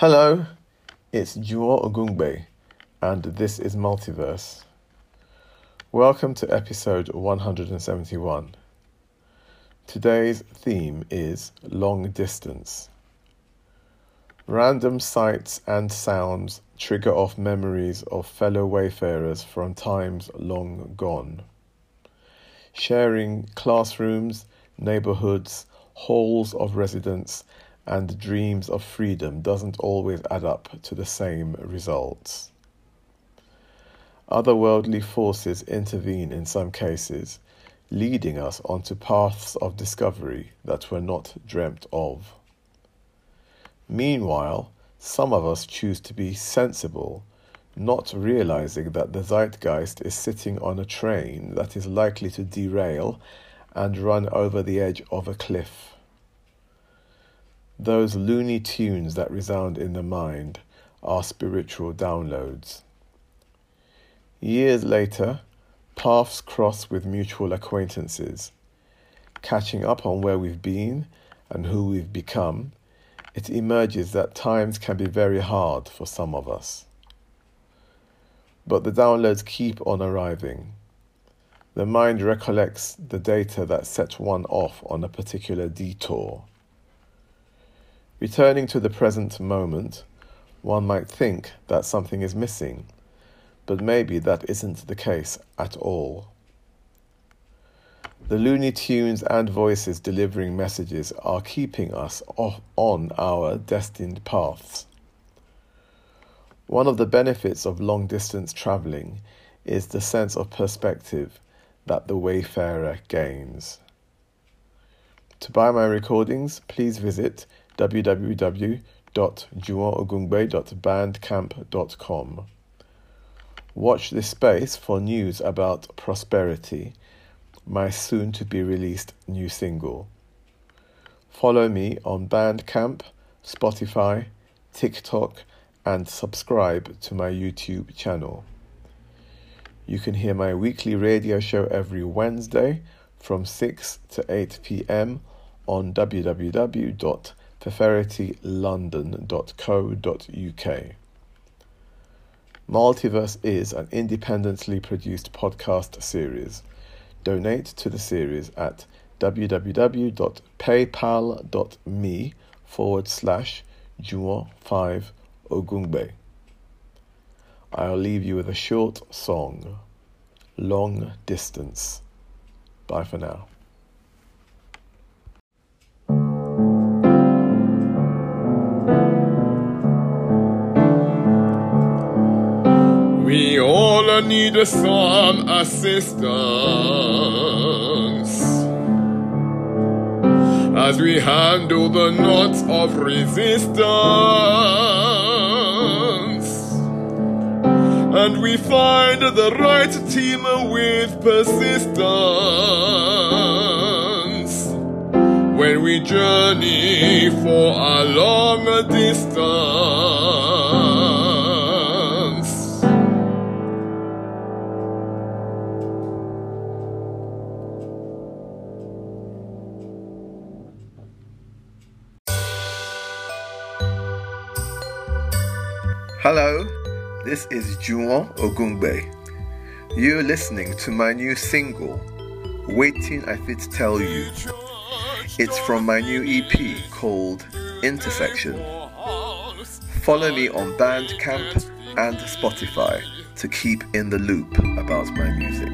Hello, it's Juwon Ogungbe, and this is Multiverse. Welcome to episode 171. Today's theme is long distance. Random sights and sounds trigger off memories of fellow wayfarers from times long gone. Sharing classrooms, neighborhoods, halls of residence, and dreams of freedom doesn't always add up to the same results. Otherworldly forces intervene in some cases, leading us onto paths of discovery that were not dreamt of. Meanwhile, some of us choose to be sensible, not realizing that the zeitgeist is sitting on a train that is likely to derail and run over the edge of a cliff. Those loony tunes that resound in the mind are spiritual downloads. Years later, paths cross with mutual acquaintances. Catching up on where we've been and who we've become, it emerges that times can be very hard for some of us. But the downloads keep on arriving. The mind recollects the data that set one off on a particular detour. Returning to the present moment, one might think that something is missing, but maybe that isn't the case at all. The Looney Tunes and voices delivering messages are keeping us on our destined paths. One of the benefits of long distance traveling is the sense of perspective that the wayfarer gains. To buy my recordings, please visit www.juwonogungbe.bandcamp.com. Watch this space for news about Prosperity, my soon to be released new single. Follow me on Bandcamp, Spotify, TikTok, and subscribe to my YouTube channel. You can hear my weekly radio show every Wednesday from 6 to 8 p.m. on www prosperitylondon.co.uk. Multiverse is an independently produced podcast series. Donate to the series at www.paypal.me forward slash Juwon5 Ogungbe. I'll leave you with a short song, Long Distance. Bye for now. We all need some assistance. As we handle the knots of resistance. And we find the right team with persistence. When we journey for a long distance. Hello, this is Juwon Ogungbe. You're listening to my new single, Waiting I Fit Tell You. It's from my new EP called Intersection. Follow me on Bandcamp and Spotify to keep in the loop about my music.